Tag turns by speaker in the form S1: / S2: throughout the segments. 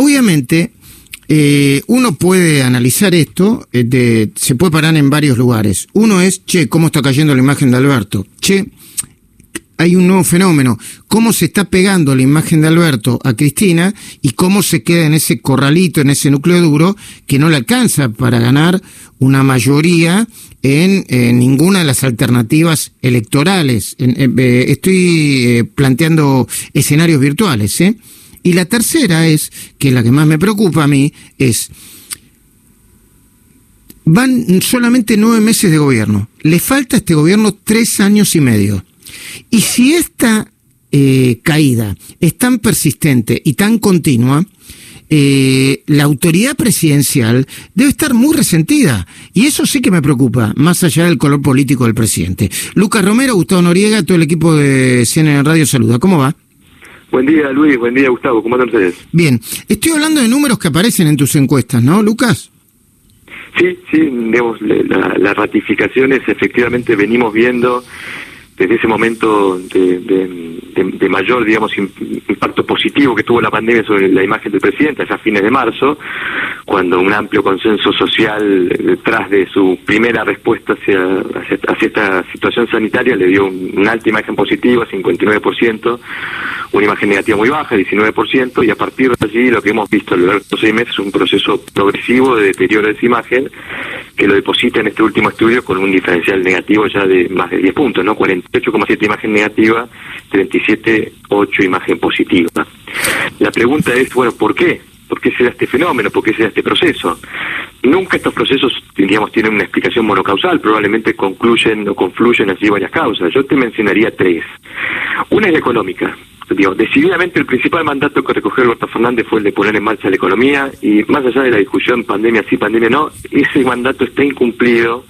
S1: Obviamente, eh, uno puede analizar esto, eh, se puede parar en varios lugares. Uno es, che, ¿cómo está cayendo la imagen de Alberto? Che, hay un nuevo fenómeno, cómo se está pegando la imagen de Alberto a Cristina y cómo se queda en ese corralito, en ese núcleo duro, que no le alcanza para ganar una mayoría en, ninguna de las alternativas electorales. Eh, estoy eh, planteando escenarios virtuales. ¿eh? Y la tercera es, que la que más me preocupa a mí, es... Van solamente nueve meses de gobierno. Le falta a este gobierno tres años y medio. Y si esta eh, caída es tan persistente y tan continua, eh, la autoridad presidencial debe estar muy resentida. Y eso sí que me preocupa, más allá del color político del presidente. Lucas Romero, Gustavo Noriega, todo el equipo de CNN Radio saluda. ¿Cómo va?
S2: Buen día, Luis. Buen día, Gustavo. ¿Cómo andan ustedes?
S1: Bien. Estoy hablando de números que aparecen en tus encuestas, ¿no, Lucas?
S2: Sí, sí. Digamos, la, las ratificaciones efectivamente venimos viendo desde ese momento de, mayor, digamos, impacto positivo que tuvo la pandemia sobre la imagen del presidente, allá a fines de marzo, cuando un amplio consenso social detrás de su primera respuesta hacia, hacia, esta situación sanitaria le dio una alta imagen positiva, 59%, una imagen negativa muy baja, 19%, y a partir de allí lo que hemos visto a lo largo de estos seis meses es un proceso progresivo de deterioro de esa imagen que lo deposita en este último estudio con un diferencial negativo ya de más de 10 puntos, ¿no? 48,7 imagen negativa, 37,8 imagen positiva. La pregunta es, bueno, ¿por qué? ¿Por qué se da este fenómeno? ¿Por qué se da este proceso? Nunca estos procesos, digamos, tienen una explicación monocausal, probablemente concluyen o confluyen así varias causas. Yo te mencionaría tres. Una es la económica. Digo, decididamente el principal mandato que recogió Alberto Fernández fue el de poner en marcha la economía y más allá de la discusión pandemia sí, pandemia no, ese mandato está incumplido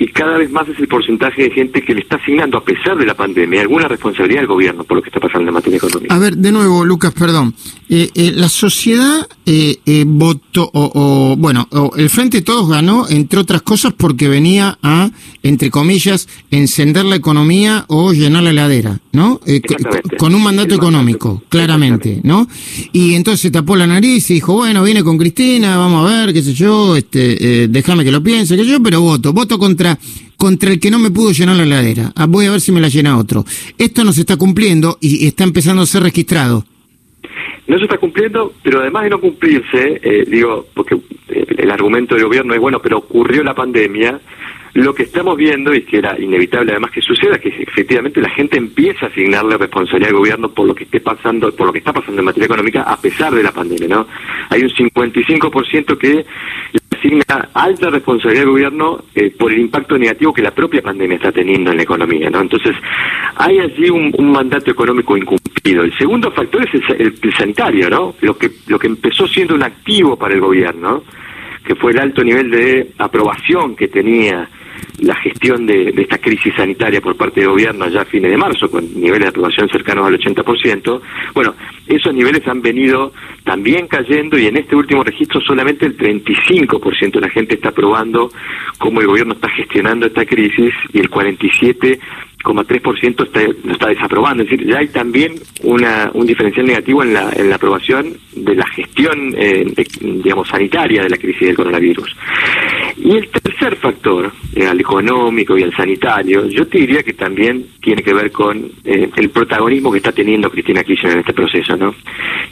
S2: y cada vez más es el porcentaje de gente que le está asignando, a pesar de la pandemia, alguna responsabilidad al gobierno por lo que está pasando en materia económica.
S1: A ver, de nuevo, Lucas, perdón. Eh, eh, la sociedad eh, votó, o, bueno, el Frente de Todos ganó, entre otras cosas, porque venía a, entre comillas, encender la economía o llenar la heladera, ¿no? con un mandato económico, claramente, ¿no? Y entonces se tapó la nariz y dijo, bueno, viene con Cristina, vamos a ver, qué sé yo, este, déjame que lo piense, qué sé yo, pero voto, voto contra contra, el que no me pudo llenar la heladera. Ah, voy a ver si me la llena otro. Esto no se está cumpliendo y está empezando a ser registrado.
S2: No se está cumpliendo, pero además de no cumplirse, eh, digo, porque eh, el argumento del gobierno es bueno, pero ocurrió la pandemia, lo que estamos viendo, y que era inevitable además que suceda, que efectivamente la gente empieza a asignarle responsabilidad al gobierno por lo que esté pasando, por lo que está pasando en materia económica a pesar de la pandemia, ¿no? Hay un 55% que asigna alta responsabilidad al gobierno eh, por el impacto negativo que la propia pandemia está teniendo en la economía, ¿no? Entonces, hay allí un, mandato económico incumplido. El segundo factor es el, el, sanitario, ¿no? Lo que, lo que empezó siendo un activo para el gobierno, que fue el alto nivel de aprobación que tenía la gestión de, esta crisis sanitaria por parte del gobierno ya a fines de marzo, con niveles de aprobación cercanos al 80%, bueno, esos niveles han venido también cayendo y en este último registro solamente el 35% de la gente está aprobando cómo el gobierno está gestionando esta crisis y el 47% 3% está, lo está desaprobando. Es decir, ya hay también una, un diferencial negativo en la, en la aprobación de la gestión, eh, digamos, sanitaria de la crisis del coronavirus. Y el tercer factor, eh, económico y el sanitario, yo te diría que también tiene que ver con eh, el protagonismo que está teniendo Cristina Kirchner en este proceso, ¿no?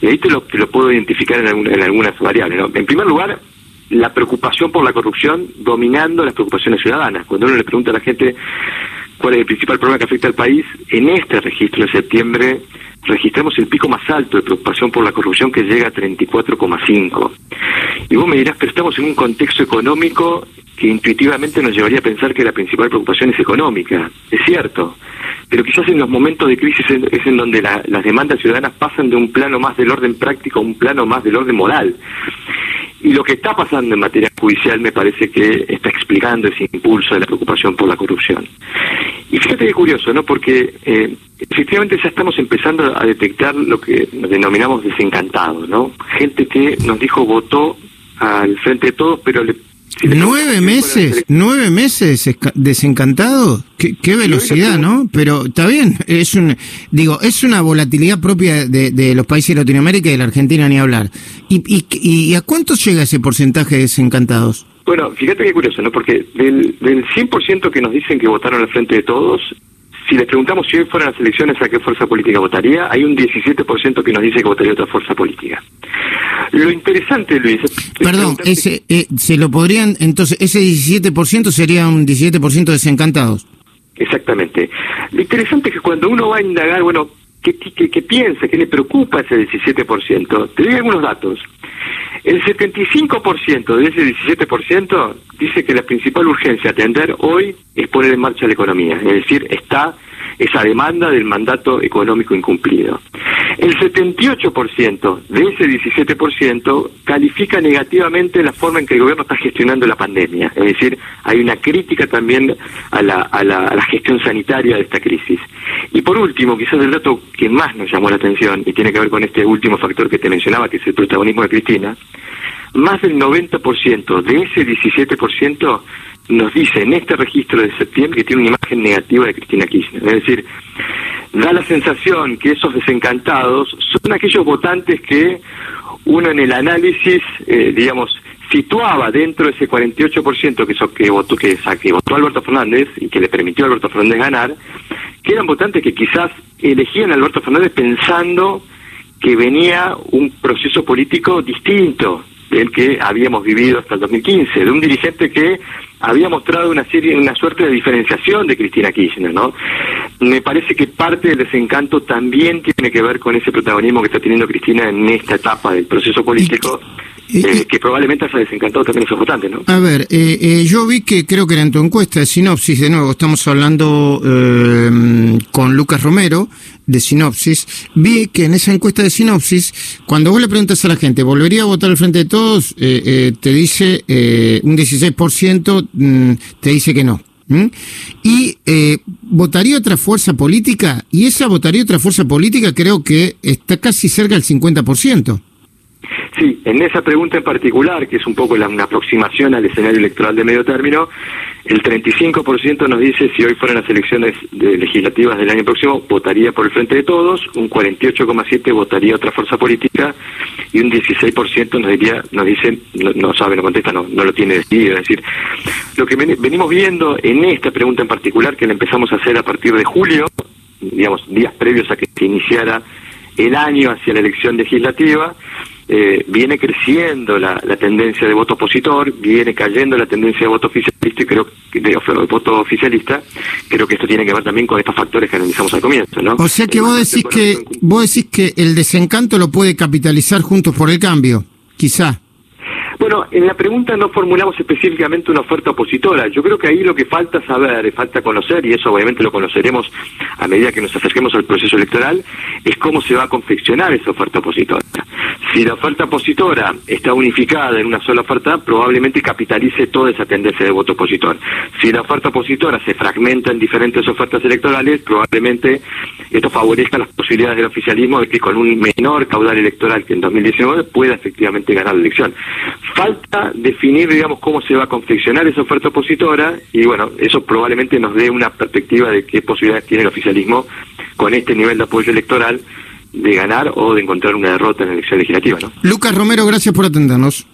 S2: Y ahí te lo, te lo puedo identificar en, en algunas variables, ¿no? En primer lugar, la preocupación por la corrupción dominando las preocupaciones ciudadanas. Cuando uno le pregunta a la gente cuál es el principal problema que afecta al país, en este registro de septiembre registramos el pico más alto de preocupación por la corrupción que llega a 34,5. Y vos me dirás, pero estamos en un contexto económico que intuitivamente nos llevaría a pensar que la principal preocupación es económica. Es cierto, pero quizás en los momentos de crisis es en donde las demandas ciudadanas pasan de un plano más del orden práctico a un plano más del orden moral. Y lo que está pasando en materia judicial me parece que está explicando ese impulso de la preocupación por la corrupción. Y fíjate qué curioso, ¿no? Porque eh, efectivamente ya estamos empezando a detectar lo que denominamos desencantados, ¿no? Gente que nos dijo votó al frente de todos, pero le
S1: ¿Nueve meses? ¿Nueve meses desencantado? ¿Qué, velocidad, ¿no? Pero está bien, es un, digo, es una volatilidad propia de, los países de Latinoamérica y de la Argentina ni hablar. ¿Y, y, y a cuánto llega ese porcentaje de desencantados?
S2: Bueno, fíjate qué curioso, ¿no? Porque del, del 100% que nos dicen que votaron al frente de todos, si les preguntamos si hoy fueran las elecciones a qué fuerza política votaría, hay un 17% que nos dice que votaría otra fuerza política. Lo interesante, Luis...
S1: Perdón, ese, eh, se lo podrían, entonces, ese 17% sería un 17% desencantados.
S2: Exactamente. Lo interesante es que cuando uno va a indagar, bueno, ¿qué, qué, qué piensa, qué le preocupa ese 17%? Te doy algunos datos. El 75% de ese 17% dice que la principal urgencia a atender hoy es poner en marcha la economía, es decir, está esa demanda del mandato económico incumplido. El 78% de ese 17% califica negativamente la forma en que el gobierno está gestionando la pandemia, es decir, hay una crítica también a la, a la, a la gestión sanitaria de esta crisis. Y por último, quizás el dato que más nos llamó la atención y tiene que ver con este último factor que te mencionaba, que es el protagonismo de Cristina, más del 90% de ese 17% nos dice en este registro de septiembre que tiene una imagen negativa de Cristina Kirchner. Es decir, da la sensación que esos desencantados son aquellos votantes que uno en el análisis, eh, digamos, situaba dentro de ese 48% que, eso, que, votó, que, que votó Alberto Fernández y que le permitió a Alberto Fernández ganar, que eran votantes que quizás elegían a Alberto Fernández pensando que venía un proceso político distinto del que habíamos vivido hasta el 2015, de un dirigente que había mostrado una serie, una suerte de diferenciación de Cristina Kirchner, ¿no? Me parece que parte del desencanto también tiene que ver con ese protagonismo que está teniendo Cristina en esta etapa del proceso político. Eh, que probablemente haya desencantado también a esos votantes, ¿no?
S1: A ver, eh, eh, yo vi que creo que era en tu encuesta de Sinopsis, de nuevo, estamos hablando con Lucas Romero de Sinopsis, vi que en esa encuesta de Sinopsis, cuando vos le preguntas a la gente, ¿volvería a votar al frente de todos? te dice un 16% mm, te dice que no. Y votaría otra fuerza política, y esa votaría otra fuerza política creo que está casi cerca del 50%.
S2: Sí, en esa pregunta en particular, que es un poco la, una aproximación al escenario electoral de medio término, el 35% nos dice si hoy fueran las elecciones legislativas del año próximo, votaría por el Frente de Todos, un 48,7% votaría otra fuerza política y un 16% nos diría, nos dice, no, sabe, no contesta, no, no lo tiene decidido. Es decir, lo que venimos viendo en esta pregunta en particular, que la empezamos a hacer a partir de julio, digamos, días previos a que se iniciara el año hacia la elección legislativa, eh, viene creciendo la, tendencia de voto opositor, viene cayendo la tendencia de voto oficialista y creo que de, voto oficialista, creo que esto tiene que ver también con estos factores que analizamos al comienzo, ¿no?
S1: O sea que vos decís que vos decís que el desencanto lo puede capitalizar juntos por el cambio, quizá.
S2: Bueno, en la pregunta no formulamos específicamente una oferta opositora. Yo creo que ahí lo que falta saber, falta conocer, y eso obviamente lo conoceremos a medida que nos acerquemos al proceso electoral, es cómo se va a confeccionar esa oferta opositora. Si la oferta opositora está unificada en una sola oferta, probablemente capitalice toda esa tendencia de voto opositor. Si la oferta opositora se fragmenta en diferentes ofertas electorales, probablemente esto favorezca las posibilidades del oficialismo de que con un menor caudal electoral que en 2019 pueda efectivamente ganar la elección. Falta definir, digamos, cómo se va a confeccionar esa oferta opositora y, bueno, eso probablemente nos dé una perspectiva de qué posibilidades tiene el oficialismo con este nivel de apoyo electoral de ganar o de encontrar una derrota en la elección legislativa. ¿no?
S1: Lucas Romero, gracias por atendernos.